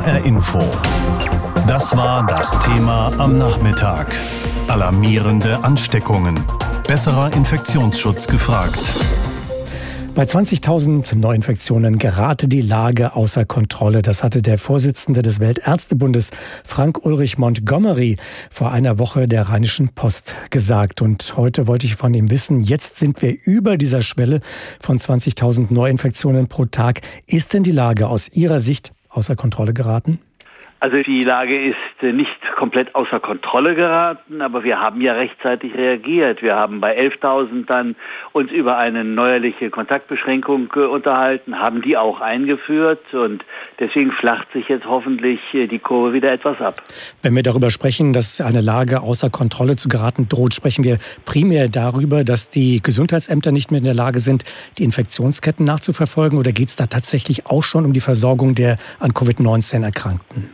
HR Info. Das war das Thema am Nachmittag. Alarmierende Ansteckungen. Besserer Infektionsschutz gefragt. Bei 20.000 Neuinfektionen gerate die Lage außer Kontrolle. Das hatte der Vorsitzende des Weltärztebundes Frank Ulrich Montgomery vor einer Woche der Rheinischen Post gesagt. Und heute wollte ich von ihm wissen, jetzt sind wir über dieser Schwelle von 20.000 Neuinfektionen pro Tag. Ist denn die Lage aus Ihrer Sicht außer Kontrolle geraten? Also die Lage ist äh, nicht komplett außer Kontrolle geraten, aber wir haben ja rechtzeitig reagiert. Wir haben bei 11.000 dann uns über eine neuerliche Kontaktbeschränkung äh, unterhalten, haben die auch eingeführt und deswegen flacht sich jetzt hoffentlich äh, die Kurve wieder etwas ab. Wenn wir darüber sprechen, dass eine Lage außer Kontrolle zu geraten droht, sprechen wir primär darüber, dass die Gesundheitsämter nicht mehr in der Lage sind, die Infektionsketten nachzuverfolgen oder geht es da tatsächlich auch schon um die Versorgung der an Covid-19 Erkrankten?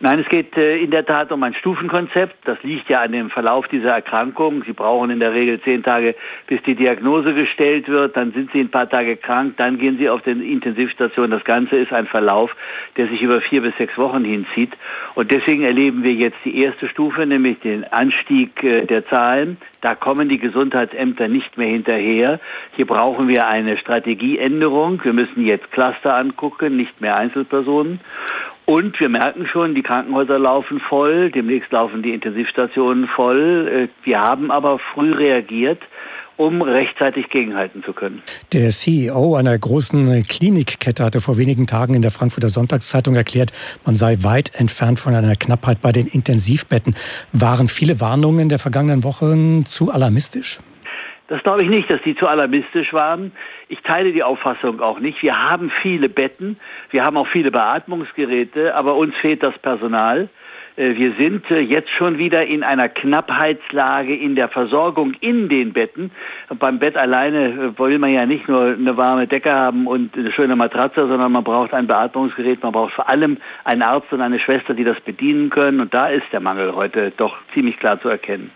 Nein, es geht äh, in der Tat um ein Stufenkonzept. Das liegt ja an dem Verlauf dieser Erkrankung. Sie brauchen in der Regel zehn Tage, bis die Diagnose gestellt wird. Dann sind Sie ein paar Tage krank. Dann gehen Sie auf die Intensivstation. Das Ganze ist ein Verlauf, der sich über vier bis sechs Wochen hinzieht. Und deswegen erleben wir jetzt die erste Stufe, nämlich den Anstieg äh, der Zahlen. Da kommen die Gesundheitsämter nicht mehr hinterher. Hier brauchen wir eine Strategieänderung. Wir müssen jetzt Cluster angucken, nicht mehr Einzelpersonen. Und wir merken schon, die Krankenhäuser laufen voll, demnächst laufen die Intensivstationen voll. Äh, wir haben aber früh reagiert um rechtzeitig gegenhalten zu können. Der CEO einer großen Klinikkette hatte vor wenigen Tagen in der Frankfurter Sonntagszeitung erklärt, man sei weit entfernt von einer Knappheit bei den Intensivbetten. Waren viele Warnungen der vergangenen Wochen zu alarmistisch? Das glaube ich nicht, dass die zu alarmistisch waren. Ich teile die Auffassung auch nicht. Wir haben viele Betten, wir haben auch viele Beatmungsgeräte, aber uns fehlt das Personal. Äh, wir sind äh, jetzt schon wieder in einer Knappheitslage in der Versorgung in den Betten. Beim Bett alleine äh, will man ja nicht nur eine warme Decke haben und eine schöne Matratze, sondern man braucht ein Beatmungsgerät, man braucht vor allem einen Arzt und eine Schwester, die das bedienen können. Und da ist der Mangel heute doch ziemlich klar zu erkennen.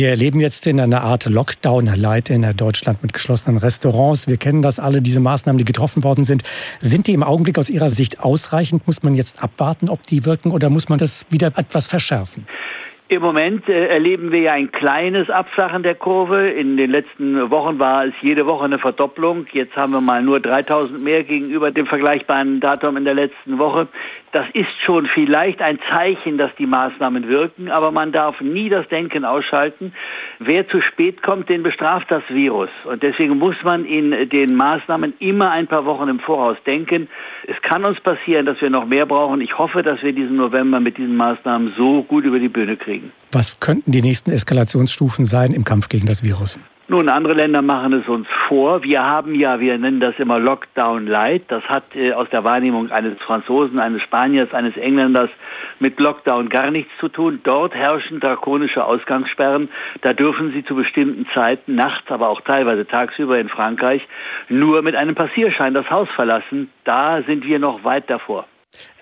Wir leben jetzt in einer Art Lockdown-Light in Deutschland mit geschlossenen Restaurants. Wir kennen das alle, diese Maßnahmen, die getroffen worden sind. Sind die im Augenblick aus Ihrer Sicht ausreichend? Muss man jetzt abwarten, ob die wirken oder muss man das wieder etwas verschärfen? Im Moment äh, erleben wir ja ein kleines Abflachen der Kurve. In den letzten Wochen war es jede Woche eine Verdopplung. Jetzt haben wir mal nur 3000 mehr gegenüber dem vergleichbaren Datum in der letzten Woche. Das ist schon vielleicht ein Zeichen, dass die Maßnahmen wirken, aber man darf nie das Denken ausschalten. Wer zu spät kommt, den bestraft das Virus. Und deswegen muss man in den Maßnahmen immer ein paar Wochen im Voraus denken. Es kann uns passieren, dass wir noch mehr brauchen. Ich hoffe, dass wir diesen November mit diesen Maßnahmen so gut über die Bühne kriegen. Was könnten die nächsten Eskalationsstufen sein im Kampf gegen das Virus? Nun, andere Länder machen es uns vor. Wir haben ja, wir nennen das immer Lockdown Light. Das hat äh, aus der Wahrnehmung eines Franzosen, eines Spaniers, eines Engländers mit Lockdown gar nichts zu tun. Dort herrschen drakonische Ausgangssperren. Da dürfen Sie zu bestimmten Zeiten, nachts, aber auch teilweise tagsüber in Frankreich, nur mit einem Passierschein das Haus verlassen. Da sind wir noch weit davor.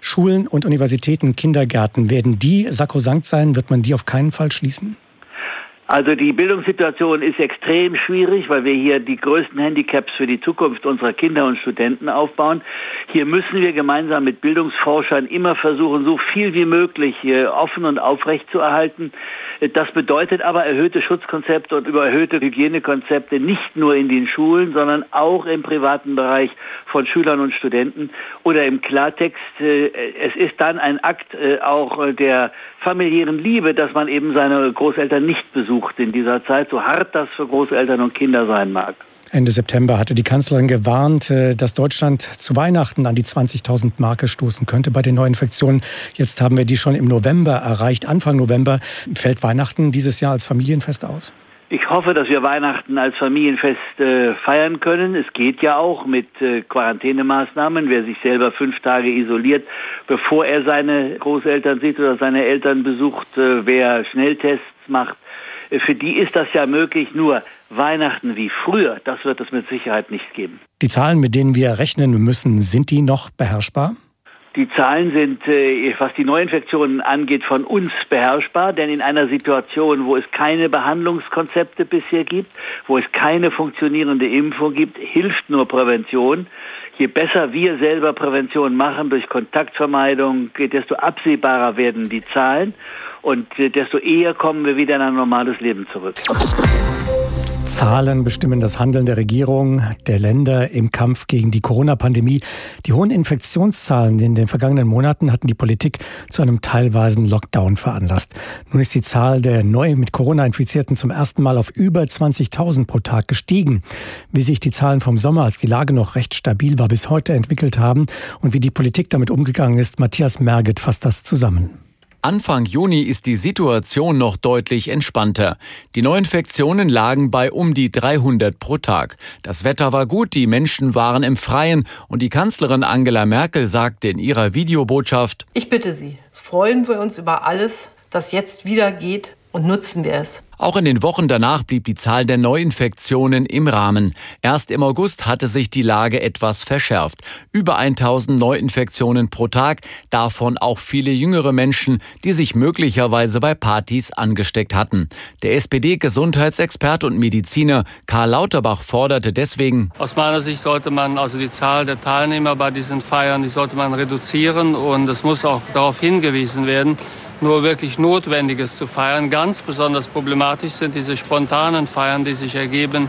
Schulen und Universitäten, Kindergärten, werden die sakrosankt sein? Wird man die auf keinen Fall schließen? Also die Bildungssituation ist extrem schwierig, weil wir hier die größten Handicaps für die Zukunft unserer Kinder und Studenten aufbauen. Hier müssen wir gemeinsam mit Bildungsforschern immer versuchen, so viel wie möglich offen und aufrecht zu erhalten. Das bedeutet aber erhöhte Schutzkonzepte und über erhöhte Hygienekonzepte nicht nur in den Schulen, sondern auch im privaten Bereich von Schülern und Studenten. Oder im Klartext, äh, es ist dann ein Akt äh, auch der familiären Liebe, dass man eben seine Großeltern nicht besucht in dieser Zeit, so hart das für Großeltern und Kinder sein mag. Ende September hatte die Kanzlerin gewarnt, äh, dass Deutschland zu Weihnachten an die 20.000 Marke stoßen könnte bei den Neuinfektionen. Jetzt haben wir die schon im November erreicht, Anfang November. Fällt Weihnachten dieses Jahr als Familienfest aus? Ich hoffe, dass wir Weihnachten als Familienfest äh, feiern können. Es geht ja auch mit äh, Quarantänemaßnahmen. Wer sich selber fünf Tage isoliert, bevor er seine Großeltern sieht oder seine Eltern besucht, äh, wer Schnelltests macht, äh, für die ist das ja möglich. Nur Weihnachten wie früher, das wird es mit Sicherheit nicht geben. Die Zahlen, mit denen wir rechnen müssen, sind die noch beherrschbar? Die Zahlen sind, äh, was die Neuinfektionen angeht, von uns beherrschbar, denn in einer Situation, wo es keine Behandlungskonzepte bisher gibt, wo es keine funktionierende Impfung gibt, hilft nur Prävention. je besser wir selber Prävention machen durch Kontaktvermeidung, desto absehbarer werden die Zahlen und äh, desto eher kommen wir wieder in ein normales Leben zurück. Zahlen bestimmen das Handeln der Regierung, der Länder im Kampf gegen die Corona-Pandemie. Die hohen Infektionszahlen in den vergangenen Monaten hatten die Politik zu einem teilweisen Lockdown veranlasst. Nun ist die Zahl der neu mit Corona Infizierten zum ersten Mal auf über 20.000 pro Tag gestiegen. Wie sich die Zahlen vom Sommer, als die Lage noch recht stabil war, bis heute entwickelt haben und wie die Politik damit umgegangen ist, Matthias Merget fasst das zusammen. Anfang Juni ist die Situation noch deutlich entspannter. Die Neuinfektionen lagen bei um die 300 pro Tag. Das Wetter war gut, die Menschen waren im Freien und die Kanzlerin Angela Merkel sagte in ihrer Videobotschaft, Ich bitte Sie, freuen wir uns über alles, das jetzt wieder geht und nutzen wir es. Auch in den Wochen danach blieb die Zahl der Neuinfektionen im Rahmen. Erst im August hatte sich die Lage etwas verschärft. Über 1000 Neuinfektionen pro Tag, davon auch viele jüngere Menschen, die sich möglicherweise bei Partys angesteckt hatten. Der SPD-Gesundheitsexperte und Mediziner Karl Lauterbach forderte deswegen, aus meiner Sicht sollte man also die Zahl der Teilnehmer bei diesen Feiern, die sollte man reduzieren und es muss auch darauf hingewiesen werden, nur wirklich Notwendiges zu feiern. Ganz besonders problematisch sind diese spontanen Feiern, die sich ergeben,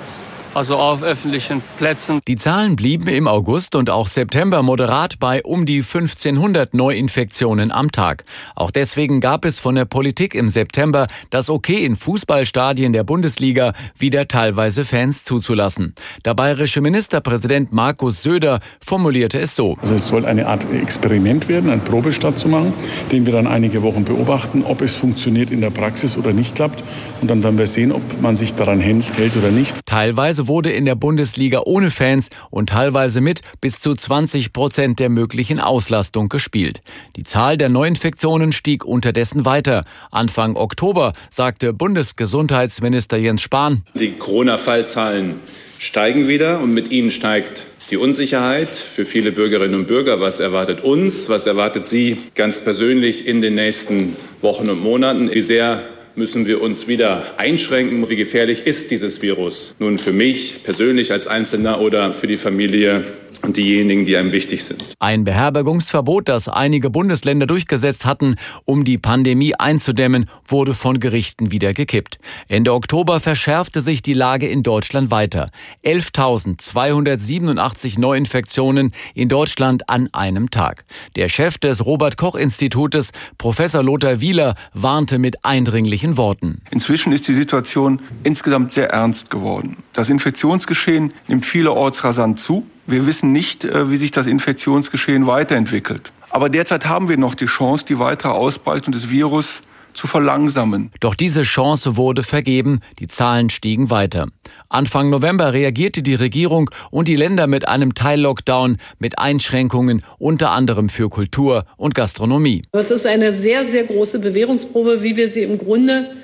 also auf öffentlichen Plätzen. Die Zahlen blieben im August und auch September moderat bei um die 1500 Neuinfektionen am Tag. Auch deswegen gab es von der Politik im September das Okay in Fußballstadien der Bundesliga wieder teilweise Fans zuzulassen. Der bayerische Ministerpräsident Markus Söder formulierte es so. Also es soll eine Art Experiment werden, ein Probestart zu machen, den wir dann einige Wochen beobachten, ob es funktioniert in der Praxis oder nicht klappt. Und dann werden wir sehen, ob man sich daran hält oder nicht. Teilweise wurde in der Bundesliga ohne Fans und teilweise mit bis zu 20 Prozent der möglichen Auslastung gespielt. Die Zahl der Neuinfektionen stieg unterdessen weiter. Anfang Oktober sagte Bundesgesundheitsminister Jens Spahn. Die Corona-Fallzahlen steigen wieder und mit ihnen steigt die Unsicherheit für viele Bürgerinnen und Bürger. Was erwartet uns? Was erwartet Sie ganz persönlich in den nächsten Wochen und Monaten? Wie sehr müssen wir uns wieder einschränken. Wie gefährlich ist dieses Virus nun für mich persönlich als Einzelner oder für die Familie und diejenigen, die einem wichtig sind. Ein Beherbergungsverbot, das einige Bundesländer durchgesetzt hatten, um die Pandemie einzudämmen, wurde von Gerichten wieder gekippt. Ende Oktober verschärfte sich die Lage in Deutschland weiter. 11.287 Neuinfektionen in Deutschland an einem Tag. Der Chef des Robert Koch Institutes, Professor Lothar Wieler, warnte mit eindringlichen Worten. Inzwischen ist die Situation insgesamt sehr ernst geworden. Das Infektionsgeschehen nimmt vielerorts rasant zu. Wir wissen nicht, äh, wie sich das Infektionsgeschehen weiterentwickelt. Aber derzeit haben wir noch die Chance, die weitere Ausbreitung des Virus zu verlangsamen. Doch diese Chance wurde vergeben, die Zahlen stiegen weiter. Anfang November reagierte die Regierung und die Länder mit einem Teil-Lockdown mit Einschränkungen unter anderem für Kultur und Gastronomie. Das ist eine sehr, sehr große Bewährungsprobe, wie wir sie im Grunde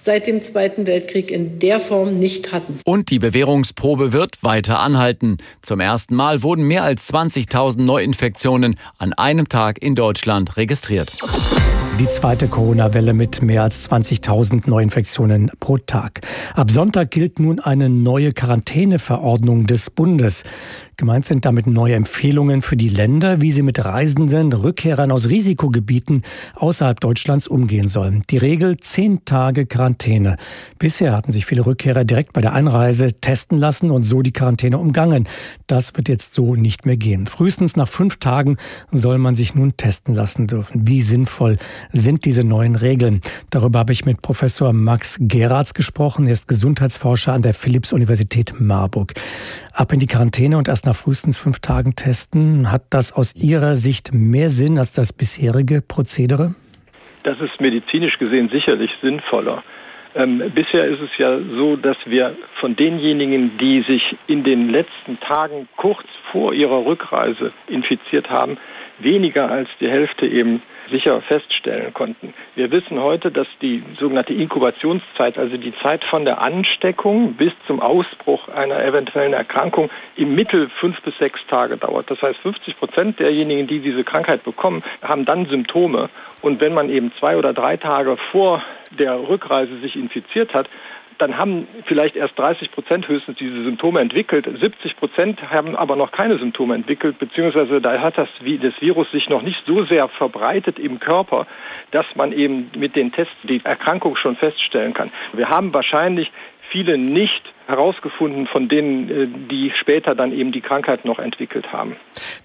seit dem Zweiten Weltkrieg in der Form nicht hatten. Und die Bewährungsprobe wird weiter anhalten. Zum ersten Mal wurden mehr als 20.000 Neuinfektionen an einem Tag in Deutschland registriert. Die zweite Corona-Welle mit mehr als 20.000 Neuinfektionen pro Tag. Ab Sonntag gilt nun eine neue Quarantäneverordnung des Bundes. Gemeint sind damit neue Empfehlungen für die Länder, wie sie mit Reisenden, Rückkehrern aus Risikogebieten außerhalb Deutschlands umgehen sollen. Die Regel zehn Tage Quarantäne. Bisher hatten sich viele Rückkehrer direkt bei der Einreise testen lassen und so die Quarantäne umgangen. Das wird jetzt so nicht mehr gehen. Frühestens nach fünf Tagen soll man sich nun testen lassen dürfen. Wie sinnvoll sind diese neuen Regeln? Darüber habe ich mit Professor Max Geratz gesprochen. Er ist Gesundheitsforscher an der Philipps-Universität Marburg. Ab in die Quarantäne und erst nach frühestens fünf Tagen testen. Hat das aus Ihrer Sicht mehr Sinn als das bisherige Prozedere? Das ist medizinisch gesehen sicherlich sinnvoller. Ähm, bisher ist es ja so, dass wir von denjenigen, die sich in den letzten Tagen kurz vor ihrer Rückreise infiziert haben, weniger als die Hälfte eben sicher feststellen konnten. Wir wissen heute, dass die sogenannte Inkubationszeit, also die Zeit von der Ansteckung bis zum Ausbruch einer eventuellen Erkrankung im Mittel fünf bis sechs Tage dauert. Das heißt, 50 Prozent derjenigen, die diese Krankheit bekommen, haben dann Symptome. Und wenn man eben zwei oder drei Tage vor der Rückreise sich infiziert hat, dann haben vielleicht erst 30 Prozent höchstens diese Symptome entwickelt. 70 Prozent haben aber noch keine Symptome entwickelt, beziehungsweise da hat das, das Virus sich noch nicht so sehr verbreitet im Körper, dass man eben mit den Tests die Erkrankung schon feststellen kann. Wir haben wahrscheinlich viele nicht herausgefunden, von denen, äh, die später dann eben die Krankheit noch entwickelt haben.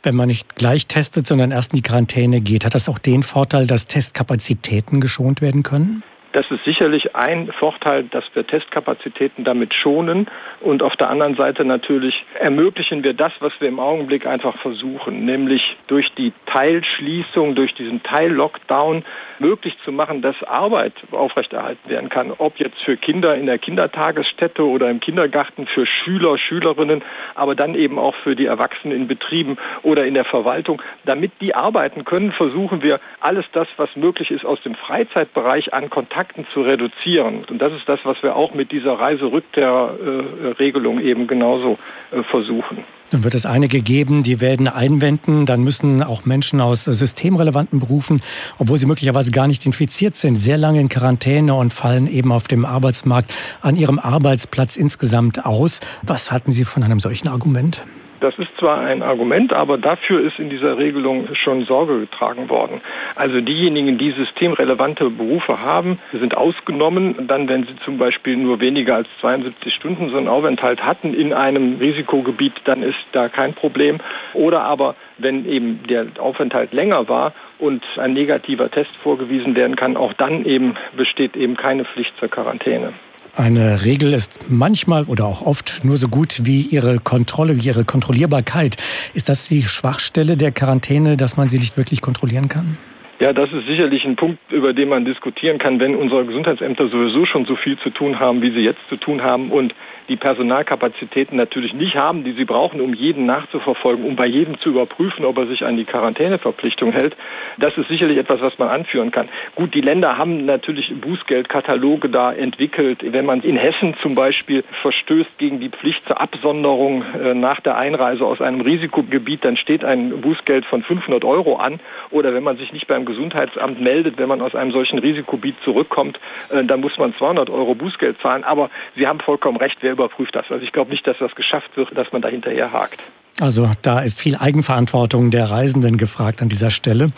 Wenn man nicht gleich testet, sondern erst in die Quarantäne geht, hat das auch den Vorteil, dass Testkapazitäten geschont werden können? Das ist sicherlich ein Vorteil, dass wir Testkapazitäten damit schonen. Und auf der anderen Seite natürlich ermöglichen wir das, was wir im Augenblick einfach versuchen, nämlich durch die Teilschließung, durch diesen Teil-Lockdown möglich zu machen, dass Arbeit aufrechterhalten werden kann. Ob jetzt für Kinder in der Kindertagesstätte oder im Kindergarten, für Schüler, Schülerinnen, aber dann eben auch für die Erwachsenen in Betrieben oder in der Verwaltung. Damit die arbeiten können, versuchen wir alles das, was möglich ist, aus dem Freizeitbereich an Kontakt Kontakten zu reduzieren. Und das ist das, was wir auch mit dieser Reiserückkehrregelung eben genauso äh, versuchen. Nun wird es einige geben, die werden einwenden, dann müssen auch Menschen aus systemrelevanten Berufen, obwohl sie möglicherweise gar nicht infiziert sind, sehr lange in Quarantäne und fallen eben auf dem Arbeitsmarkt an ihrem Arbeitsplatz insgesamt aus. Was halten Sie von einem solchen Argument? Das ist zwar ein Argument, aber dafür ist in dieser Regelung schon Sorge getragen worden. Also diejenigen, die systemrelevante Berufe haben, sind ausgenommen. Dann, wenn sie zum Beispiel nur weniger als 72 Stunden so einen Aufenthalt hatten in einem Risikogebiet, dann ist da kein Problem. Oder aber, wenn eben der Aufenthalt länger war und ein negativer Test vorgewiesen werden kann, auch dann eben besteht eben keine Pflicht zur Quarantäne. Eine Regel ist manchmal oder auch oft nur so gut wie ihre Kontrolle, wie ihre Kontrollierbarkeit. Ist das die Schwachstelle der Quarantäne, dass man sie nicht wirklich kontrollieren kann? Ja, das ist sicherlich ein Punkt, über den man diskutieren kann, wenn unsere Gesundheitsämter sowieso schon so viel zu tun haben, wie sie jetzt zu tun haben und die Personalkapazitäten natürlich nicht haben, die sie brauchen, um jeden nachzuverfolgen, um bei jedem zu überprüfen, ob er sich an die Quarantäneverpflichtung hält. Das ist sicherlich etwas, was man anführen kann. Gut, die Länder haben natürlich Bußgeldkataloge da entwickelt. Wenn man in Hessen zum Beispiel verstößt gegen die Pflicht zur Absonderung äh, nach der Einreise aus einem Risikogebiet, dann steht ein Bußgeld von 500 Euro an. Oder wenn man sich nicht beim Gesundheitsamt meldet, wenn man aus einem solchen Risikogebiet zurückkommt, äh, dann muss man 200 Euro Bußgeld zahlen. Aber Sie haben vollkommen recht. Wer überprüft das. Also ich glaube nicht, dass das geschafft wird, dass man da hinterher hakt. Also da ist viel Eigenverantwortung der Reisenden gefragt an dieser Stelle.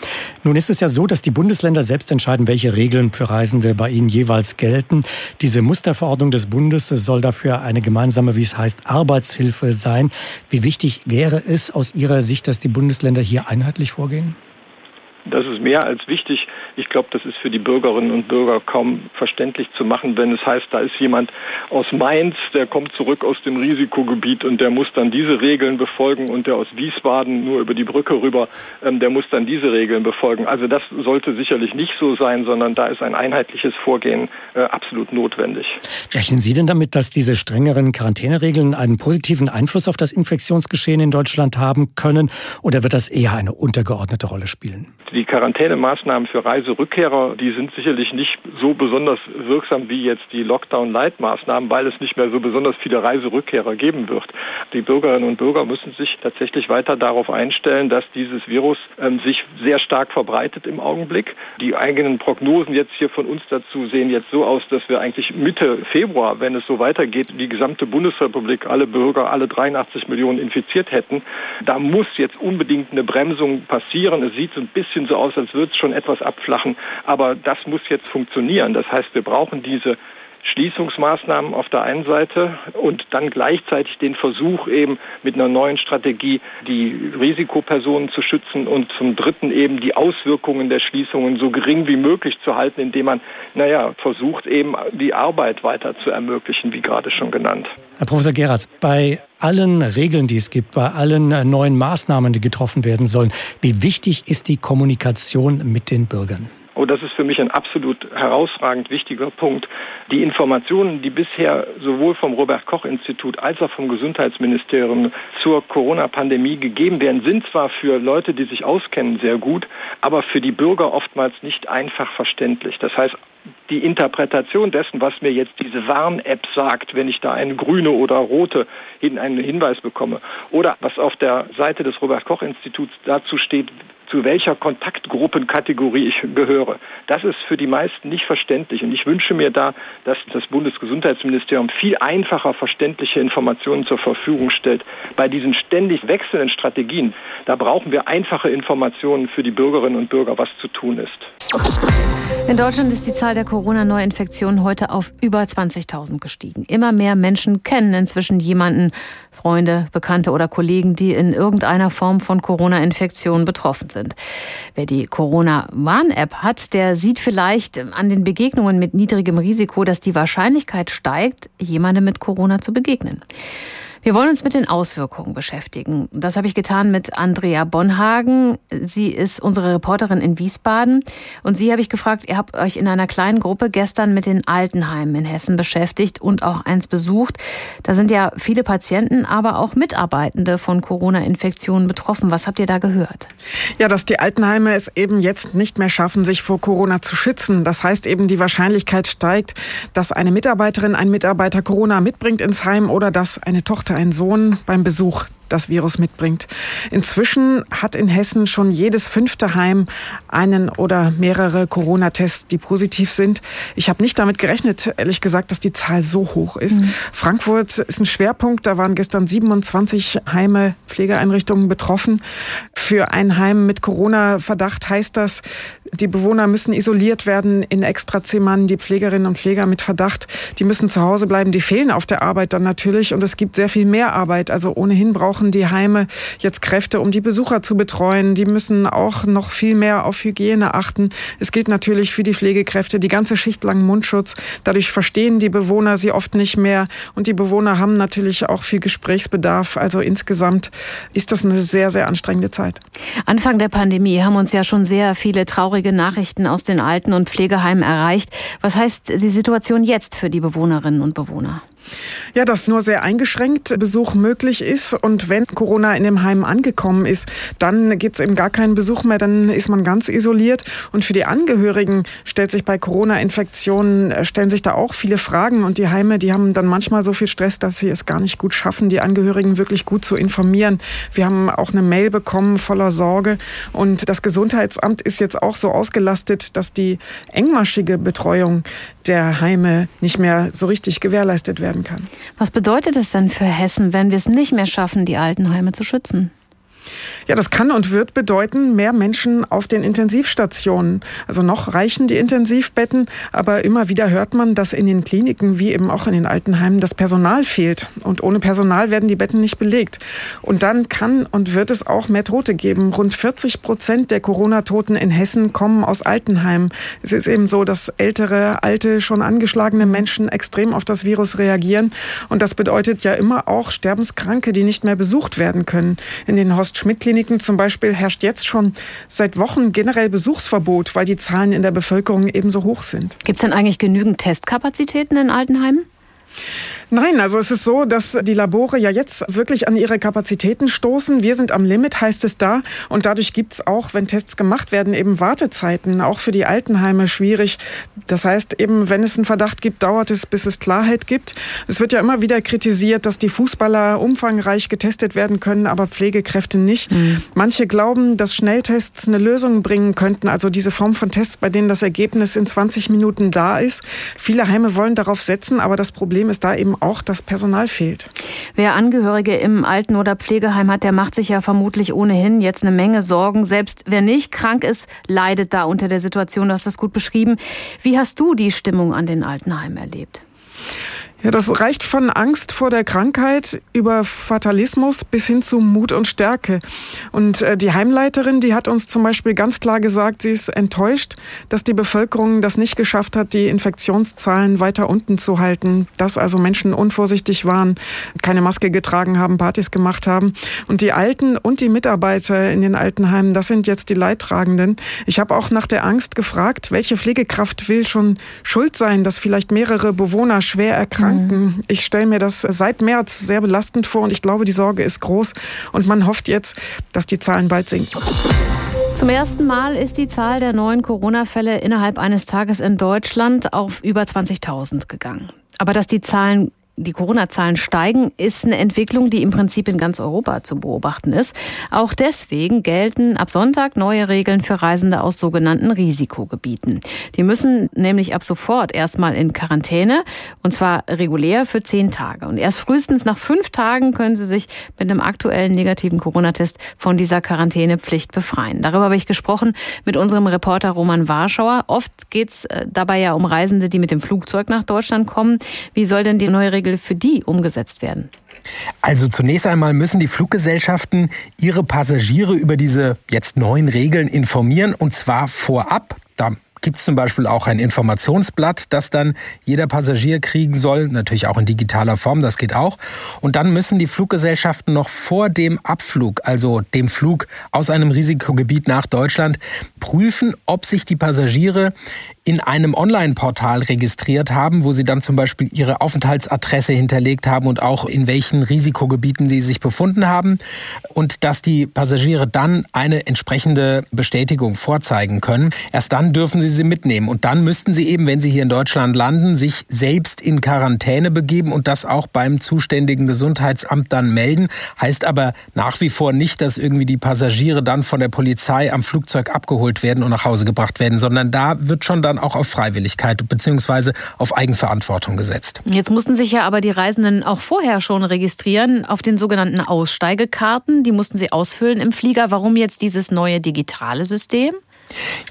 Nun ist es ja so, dass die Bundesländer selbst entscheiden, welche Regeln für Reisende bei ihnen jeweils gelten. Diese Musterverordnung des Bundes soll dafür eine gemeinsame, wie es heißt, Arbeitshilfe sein. Wie wichtig wäre es aus Ihrer Sicht, dass die Bundesländer hier einheitlich vorgehen? Das ist mehr als wichtig. Ich glaube, das ist für die Bürgerinnen und Bürger kaum verständlich zu machen, wenn es heißt, da ist jemand aus Mainz, der kommt zurück aus dem Risikogebiet und der muss dann diese Regeln befolgen und der aus Wiesbaden nur über die Brücke rüber, ähm, der muss dann diese Regeln befolgen. Also das sollte sicherlich nicht so sein, sondern da ist ein einheitliches Vorgehen äh, absolut notwendig. Rechnen Sie denn damit, dass diese strengeren Quarantäneregeln einen positiven Einfluss auf das Infektionsgeschehen in Deutschland haben können oder wird das eher eine untergeordnete Rolle spielen? Die Quarantänemaßnahmen für Reiserückkehrer, die sind sicherlich nicht so besonders wirksam wie jetzt die Lockdown-Light-Maßnahmen, weil es nicht mehr so besonders viele Reiserückkehrer geben wird. Die Bürgerinnen und Bürger müssen sich tatsächlich weiter darauf einstellen, dass dieses Virus ähm, sich sehr stark verbreitet im Augenblick. Die eigenen Prognosen jetzt hier von uns dazu sehen jetzt so aus, dass wir eigentlich Mitte Februar, wenn es so weitergeht, die gesamte Bundesrepublik, alle Bürger, alle 83 Millionen infiziert hätten. Da muss jetzt unbedingt eine Bremsung passieren. Es sieht so ein bisschen so aus, als würde es schon etwas abflachen. Aber das muss jetzt funktionieren. Das heißt, wir brauchen diese Schließungsmaßnahmen auf der einen Seite und dann gleichzeitig den Versuch eben mit einer neuen Strategie die Risikopersonen zu schützen und zum dritten eben die Auswirkungen der Schließungen so gering wie möglich zu halten, indem man, naja, versucht eben die Arbeit weiter zu ermöglichen, wie gerade schon genannt. Herr Professor Geratz, bei allen Regeln, die es gibt, bei allen neuen Maßnahmen, die getroffen werden sollen, wie wichtig ist die Kommunikation mit den Bürgern? Oh, das ist für mich ein absolut herausragend wichtiger Punkt. Die Informationen, die bisher sowohl vom Robert Koch Institut als auch vom Gesundheitsministerium zur Corona-Pandemie gegeben werden, sind zwar für Leute, die sich auskennen, sehr gut, aber für die Bürger oftmals nicht einfach verständlich. Das heißt, die Interpretation dessen, was mir jetzt diese Warn-App sagt, wenn ich da eine grüne oder rote hin, einen Hinweis bekomme, oder was auf der Seite des Robert Koch Instituts dazu steht, zu welcher Kontaktgruppenkategorie ich gehöre. Das ist für die meisten nicht verständlich. Und ich wünsche mir da, dass das Bundesgesundheitsministerium viel einfacher verständliche Informationen zur Verfügung stellt. Bei diesen ständig wechselnden Strategien, da brauchen wir einfache Informationen für die Bürgerinnen und Bürger, was zu tun ist. In Deutschland ist die Zahl der Corona-Neuinfektionen heute auf über 20.000 gestiegen. Immer mehr Menschen kennen inzwischen jemanden, Freunde, Bekannte oder Kollegen, die in irgendeiner Form von Corona-Infektionen betroffen sind. Wer die Corona-Warn-App hat, der sieht vielleicht an den Begegnungen mit niedrigem Risiko, dass die Wahrscheinlichkeit steigt, jemandem mit Corona zu begegnen. Wir wollen uns mit den Auswirkungen beschäftigen. Das habe ich getan mit Andrea Bonhagen. Sie ist unsere Reporterin in Wiesbaden. Und sie habe ich gefragt, ihr habt euch in einer kleinen Gruppe gestern mit den Altenheimen in Hessen beschäftigt und auch eins besucht. Da sind ja viele Patienten, aber auch Mitarbeitende von Corona-Infektionen betroffen. Was habt ihr da gehört? Ja, dass die Altenheime es eben jetzt nicht mehr schaffen, sich vor Corona zu schützen. Das heißt eben, die Wahrscheinlichkeit steigt, dass eine Mitarbeiterin, ein Mitarbeiter Corona mitbringt ins Heim oder dass eine Tochter ein Sohn beim Besuch das Virus mitbringt. Inzwischen hat in Hessen schon jedes fünfte Heim einen oder mehrere Corona-Tests, die positiv sind. Ich habe nicht damit gerechnet, ehrlich gesagt, dass die Zahl so hoch ist. Mhm. Frankfurt ist ein Schwerpunkt. Da waren gestern 27 Heime, Pflegeeinrichtungen betroffen. Für ein Heim mit Corona-Verdacht heißt das, die Bewohner müssen isoliert werden in Extrazimmern. Die Pflegerinnen und Pfleger mit Verdacht, die müssen zu Hause bleiben. Die fehlen auf der Arbeit dann natürlich. Und es gibt sehr viel mehr Arbeit. Also ohnehin brauchen die Heime jetzt Kräfte, um die Besucher zu betreuen. Die müssen auch noch viel mehr auf Hygiene achten. Es gilt natürlich für die Pflegekräfte die ganze Schicht lang Mundschutz. Dadurch verstehen die Bewohner sie oft nicht mehr. Und die Bewohner haben natürlich auch viel Gesprächsbedarf. Also insgesamt ist das eine sehr, sehr anstrengende Zeit. Anfang der Pandemie haben uns ja schon sehr viele traurige Nachrichten aus den Alten- und Pflegeheimen erreicht. Was heißt die Situation jetzt für die Bewohnerinnen und Bewohner? Ja, dass nur sehr eingeschränkt Besuch möglich ist. Und wenn Corona in dem Heim angekommen ist, dann gibt es eben gar keinen Besuch mehr, dann ist man ganz isoliert. Und für die Angehörigen stellt sich bei Corona-Infektionen, äh, stellen sich da auch viele Fragen. Und die Heime, die haben dann manchmal so viel Stress, dass sie es gar nicht gut schaffen, die Angehörigen wirklich gut zu informieren. Wir haben auch eine Mail bekommen voller Sorge. Und das Gesundheitsamt ist jetzt auch so ausgelastet, dass die engmaschige Betreuung der Heime nicht mehr so richtig gewährleistet werden kann. Was bedeutet es denn für Hessen, wenn wir es nicht mehr schaffen, die Altenheime zu schützen? Ja, das kann und wird bedeuten, mehr Menschen auf den Intensivstationen. Also noch reichen die Intensivbetten, aber immer wieder hört man, dass in den Kliniken wie eben auch in den Altenheimen das Personal fehlt. Und ohne Personal werden die Betten nicht belegt. Und dann kann und wird es auch mehr Tote geben. Rund 40 Prozent der Corona-Toten in Hessen kommen aus Altenheimen. Es ist eben so, dass ältere, alte, schon angeschlagene Menschen extrem auf das Virus reagieren. Und das bedeutet ja immer auch Sterbenskranke, die nicht mehr besucht werden können. In den Horst-Schmidt-Kliniken Kliniken zum Beispiel herrscht jetzt schon seit Wochen generell Besuchsverbot, weil die Zahlen in der Bevölkerung ebenso hoch sind. Gibt es denn eigentlich genügend Testkapazitäten in Altenheimen? Nein, also es ist so, dass die Labore ja jetzt wirklich an ihre Kapazitäten stoßen. Wir sind am Limit, heißt es da. Und dadurch gibt es auch, wenn Tests gemacht werden, eben Wartezeiten, auch für die Altenheime schwierig. Das heißt eben, wenn es einen Verdacht gibt, dauert es, bis es Klarheit gibt. Es wird ja immer wieder kritisiert, dass die Fußballer umfangreich getestet werden können, aber Pflegekräfte nicht. Mhm. Manche glauben, dass Schnelltests eine Lösung bringen könnten, also diese Form von Tests, bei denen das Ergebnis in 20 Minuten da ist. Viele Heime wollen darauf setzen, aber das Problem ist da eben auch das Personal fehlt. Wer Angehörige im Alten- oder Pflegeheim hat, der macht sich ja vermutlich ohnehin jetzt eine Menge Sorgen. Selbst wer nicht krank ist, leidet da unter der Situation. Du hast das gut beschrieben. Wie hast du die Stimmung an den Altenheimen erlebt? Ja, das reicht von Angst vor der Krankheit über Fatalismus bis hin zu Mut und Stärke. Und äh, die Heimleiterin, die hat uns zum Beispiel ganz klar gesagt, sie ist enttäuscht, dass die Bevölkerung das nicht geschafft hat, die Infektionszahlen weiter unten zu halten. Dass also Menschen unvorsichtig waren, keine Maske getragen haben, Partys gemacht haben. Und die Alten und die Mitarbeiter in den Altenheimen, das sind jetzt die Leidtragenden. Ich habe auch nach der Angst gefragt, welche Pflegekraft will schon schuld sein, dass vielleicht mehrere Bewohner schwer erkranken Kranken. Mhm. Ich stelle mir das seit März sehr belastend vor und ich glaube, die Sorge ist groß und man hofft jetzt, dass die Zahlen bald sinken. Zum ersten Mal ist die Zahl der neuen Corona-Fälle innerhalb eines Tages in Deutschland auf über 20.000 gegangen. Aber dass die Zahlen die Corona-Zahlen steigen, ist eine Entwicklung, die im Prinzip in ganz Europa zu beobachten ist. Auch deswegen gelten ab Sonntag neue Regeln für Reisende aus sogenannten Risikogebieten. Die müssen nämlich ab sofort erstmal in Quarantäne und zwar regulär für zehn Tage. Und erst frühestens nach fünf Tagen können sie sich mit einem aktuellen negativen Corona-Test von dieser Quarantänepflicht befreien. Darüber habe ich gesprochen mit unserem Reporter Roman Warschauer. Oft geht es äh, dabei ja um Reisende, die mit dem Flugzeug nach Deutschland kommen. Wie soll denn die neue Regel für die umgesetzt werden? Also zunächst einmal müssen die Fluggesellschaften ihre Passagiere über diese jetzt neuen Regeln informieren und zwar vorab. Da gibt es zum Beispiel auch ein Informationsblatt, das dann jeder Passagier kriegen soll, natürlich auch in digitaler Form, das geht auch. Und dann müssen die Fluggesellschaften noch vor dem Abflug, also dem Flug aus einem Risikogebiet nach Deutschland, prüfen, ob sich die Passagiere in einem Online-Portal registriert haben, wo sie dann zum Beispiel ihre Aufenthaltsadresse hinterlegt haben und auch in welchen Risikogebieten sie sich befunden haben und dass die Passagiere dann eine entsprechende Bestätigung vorzeigen können. Erst dann dürfen sie sie mitnehmen und dann müssten sie eben, wenn sie hier in Deutschland landen, sich selbst in Quarantäne begeben und das auch beim zuständigen Gesundheitsamt dann melden. Heißt aber nach wie vor nicht, dass irgendwie die Passagiere dann von der Polizei am Flugzeug abgeholt werden und nach Hause gebracht werden, sondern da wird schon dann auch auf Freiwilligkeit bzw. auf Eigenverantwortung gesetzt. Jetzt mussten sich ja aber die Reisenden auch vorher schon registrieren auf den sogenannten Aussteigekarten. Die mussten sie ausfüllen im Flieger. Warum jetzt dieses neue digitale System?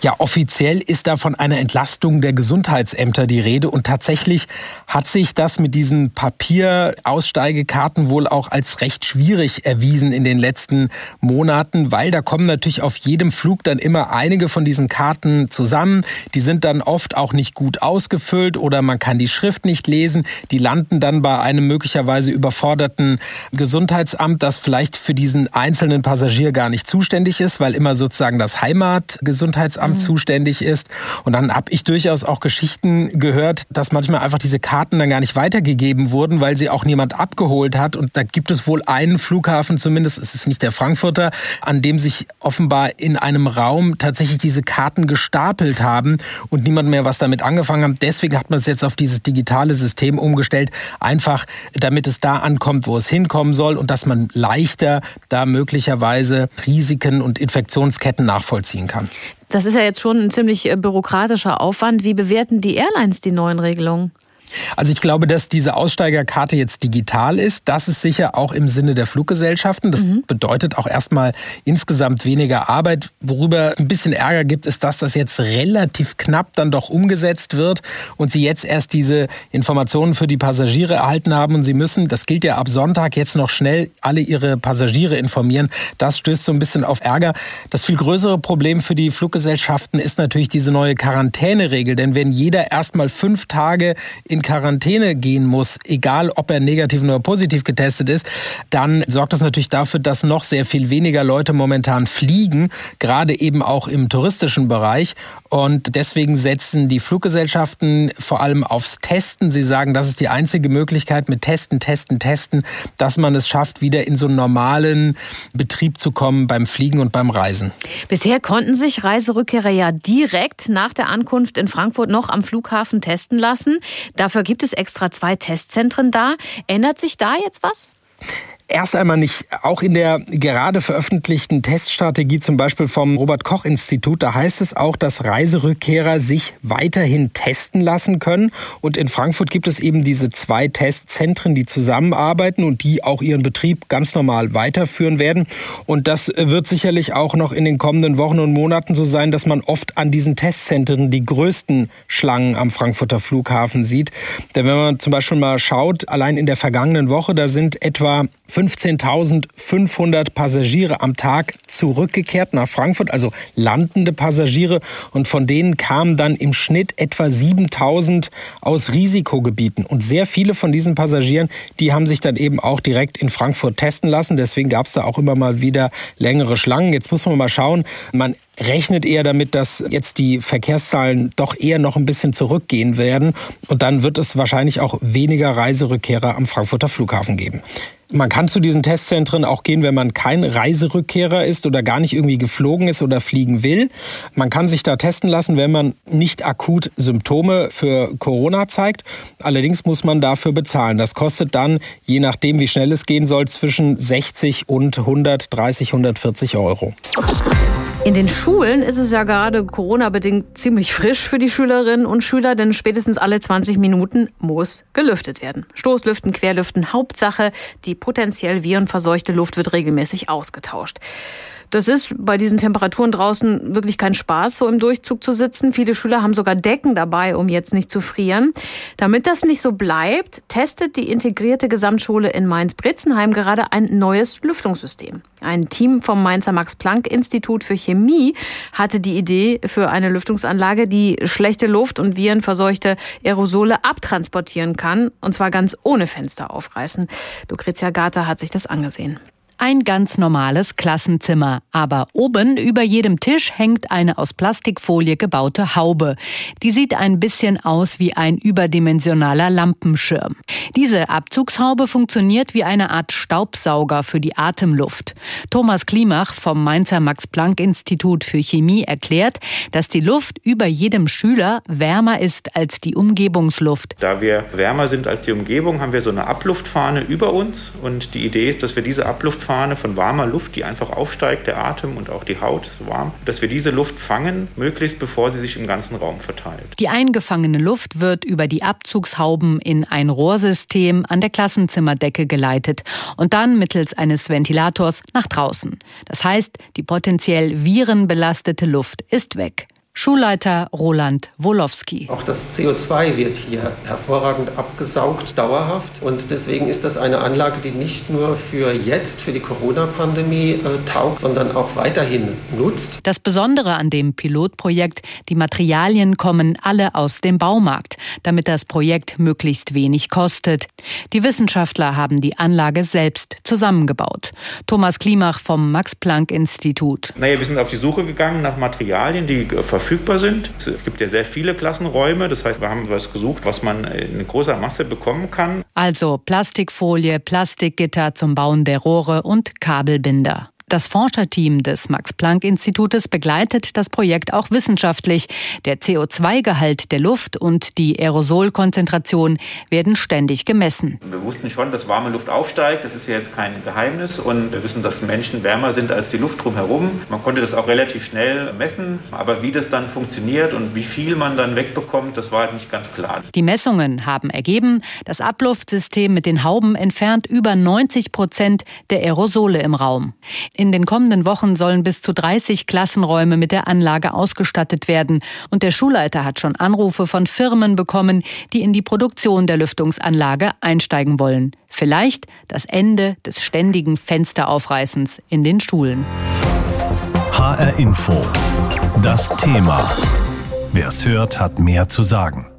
Ja, offiziell ist da von einer Entlastung der Gesundheitsämter die Rede und tatsächlich hat sich das mit diesen Papieraussteigekarten wohl auch als recht schwierig erwiesen in den letzten Monaten, weil da kommen natürlich auf jedem Flug dann immer einige von diesen Karten zusammen. Die sind dann oft auch nicht gut ausgefüllt oder man kann die Schrift nicht lesen. Die landen dann bei einem möglicherweise überforderten Gesundheitsamt, das vielleicht für diesen einzelnen Passagier gar nicht zuständig ist, weil immer sozusagen das Heimatgesundheitsamt Gesundheitsamt mhm. zuständig ist. Und dann habe ich durchaus auch Geschichten gehört, dass manchmal einfach diese Karten dann gar nicht weitergegeben wurden, weil sie auch niemand abgeholt hat. Und da gibt es wohl einen Flughafen, zumindest ist es nicht der Frankfurter, an dem sich offenbar in einem Raum tatsächlich diese Karten gestapelt haben und niemand mehr was damit angefangen hat. Deswegen hat man es jetzt auf dieses digitale System umgestellt, einfach damit es da ankommt, wo es hinkommen soll und dass man leichter da möglicherweise Risiken und Infektionsketten nachvollziehen kann. Das ist ja jetzt schon ein ziemlich äh, bürokratischer Aufwand. Wie bewerten die Airlines die neuen Regelungen? Also ich glaube, dass diese Aussteigerkarte jetzt digital ist. Das ist sicher auch im Sinne der Fluggesellschaften. Das mhm. bedeutet auch erstmal insgesamt weniger Arbeit. Worüber ein bisschen Ärger gibt, ist, dass das jetzt relativ knapp dann doch umgesetzt wird und sie jetzt erst diese Informationen für die Passagiere erhalten haben und sie müssen, das gilt ja ab Sonntag, jetzt noch schnell alle ihre Passagiere informieren. Das stößt so ein bisschen auf Ärger. Das viel größere Problem für die Fluggesellschaften ist natürlich diese neue Quarantäneregel. Denn wenn jeder erstmal fünf Tage in in Quarantäne gehen muss, egal ob er negativ oder positiv getestet ist, dann sorgt das natürlich dafür, dass noch sehr viel weniger Leute momentan fliegen, gerade eben auch im touristischen Bereich. Und deswegen setzen die Fluggesellschaften vor allem aufs Testen. Sie sagen, das ist die einzige Möglichkeit mit Testen, Testen, Testen, dass man es schafft, wieder in so einen normalen Betrieb zu kommen beim Fliegen und beim Reisen. Bisher konnten sich Reiserückkehrer ja direkt nach der Ankunft in Frankfurt noch am Flughafen testen lassen. Da Dafür gibt es extra zwei Testzentren da. Ändert sich da jetzt was? Erst einmal nicht. Auch in der gerade veröffentlichten Teststrategie zum Beispiel vom Robert Koch Institut, da heißt es auch, dass Reiserückkehrer sich weiterhin testen lassen können. Und in Frankfurt gibt es eben diese zwei Testzentren, die zusammenarbeiten und die auch ihren Betrieb ganz normal weiterführen werden. Und das wird sicherlich auch noch in den kommenden Wochen und Monaten so sein, dass man oft an diesen Testzentren die größten Schlangen am Frankfurter Flughafen sieht. Denn wenn man zum Beispiel mal schaut, allein in der vergangenen Woche, da sind etwa 15.500 Passagiere am Tag zurückgekehrt nach Frankfurt, also landende Passagiere. Und von denen kamen dann im Schnitt etwa 7.000 aus Risikogebieten. Und sehr viele von diesen Passagieren, die haben sich dann eben auch direkt in Frankfurt testen lassen. Deswegen gab es da auch immer mal wieder längere Schlangen. Jetzt muss man mal schauen. Man rechnet eher damit, dass jetzt die Verkehrszahlen doch eher noch ein bisschen zurückgehen werden. Und dann wird es wahrscheinlich auch weniger Reiserückkehrer am Frankfurter Flughafen geben. Man kann zu diesen Testzentren auch gehen, wenn man kein Reiserückkehrer ist oder gar nicht irgendwie geflogen ist oder fliegen will. Man kann sich da testen lassen, wenn man nicht akut Symptome für Corona zeigt. Allerdings muss man dafür bezahlen. Das kostet dann, je nachdem wie schnell es gehen soll, zwischen 60 und 130, 140 Euro. In den Schulen ist es ja gerade Corona-bedingt ziemlich frisch für die Schülerinnen und Schüler, denn spätestens alle 20 Minuten muss gelüftet werden. Stoßlüften, Querlüften, Hauptsache, die potenziell virenverseuchte Luft wird regelmäßig ausgetauscht. Das ist bei diesen Temperaturen draußen wirklich kein Spaß, so im Durchzug zu sitzen. Viele Schüler haben sogar Decken dabei, um jetzt nicht zu frieren. Damit das nicht so bleibt, testet die integrierte Gesamtschule in Mainz-Britzenheim gerade ein neues Lüftungssystem. Ein Team vom Mainzer Max-Planck-Institut für Chemie hatte die Idee für eine Lüftungsanlage, die schlechte Luft und virenverseuchte Aerosole abtransportieren kann, und zwar ganz ohne Fenster aufreißen. Lucrezia Gata hat sich das angesehen. Ein ganz normales Klassenzimmer, aber oben über jedem Tisch hängt eine aus Plastikfolie gebaute Haube. Die sieht ein bisschen aus wie ein überdimensionaler Lampenschirm. Diese Abzugshaube funktioniert wie eine Art Staubsauger für die Atemluft. Thomas Klimach vom Mainzer Max-Planck-Institut für Chemie erklärt, dass die Luft über jedem Schüler wärmer ist als die Umgebungsluft. Da wir wärmer sind als die Umgebung, haben wir so eine Abluftfahne über uns und die Idee ist, dass wir diese Abluftfahne Fahne von warmer Luft, die einfach aufsteigt, der Atem und auch die Haut ist warm, dass wir diese Luft fangen, möglichst bevor sie sich im ganzen Raum verteilt. Die eingefangene Luft wird über die Abzugshauben in ein Rohrsystem an der Klassenzimmerdecke geleitet und dann mittels eines Ventilators nach draußen. Das heißt, die potenziell virenbelastete Luft ist weg. Schulleiter Roland Wolowski. Auch das CO2 wird hier hervorragend abgesaugt, dauerhaft. Und deswegen ist das eine Anlage, die nicht nur für jetzt, für die Corona-Pandemie äh, taugt, sondern auch weiterhin nutzt. Das Besondere an dem Pilotprojekt, die Materialien kommen alle aus dem Baumarkt, damit das Projekt möglichst wenig kostet. Die Wissenschaftler haben die Anlage selbst zusammengebaut. Thomas Klimach vom Max-Planck-Institut. Naja, wir sind auf die Suche gegangen nach Materialien, die verfügbar verfügbar sind. Es gibt ja sehr viele Klassenräume. Das heißt, wir haben was gesucht, was man in großer Masse bekommen kann. Also Plastikfolie, Plastikgitter zum Bauen der Rohre und Kabelbinder. Das Forscherteam des Max-Planck-Institutes begleitet das Projekt auch wissenschaftlich. Der CO2-Gehalt der Luft und die Aerosolkonzentration werden ständig gemessen. Wir wussten schon, dass warme Luft aufsteigt. Das ist ja jetzt kein Geheimnis. Und wir wissen, dass Menschen wärmer sind als die Luft drumherum. Man konnte das auch relativ schnell messen. Aber wie das dann funktioniert und wie viel man dann wegbekommt, das war halt nicht ganz klar. Die Messungen haben ergeben, das Abluftsystem mit den Hauben entfernt über 90 Prozent der Aerosole im Raum. In den kommenden Wochen sollen bis zu 30 Klassenräume mit der Anlage ausgestattet werden. Und der Schulleiter hat schon Anrufe von Firmen bekommen, die in die Produktion der Lüftungsanlage einsteigen wollen. Vielleicht das Ende des ständigen Fensteraufreißens in den Schulen. HR Info. Das Thema. Wer es hört, hat mehr zu sagen.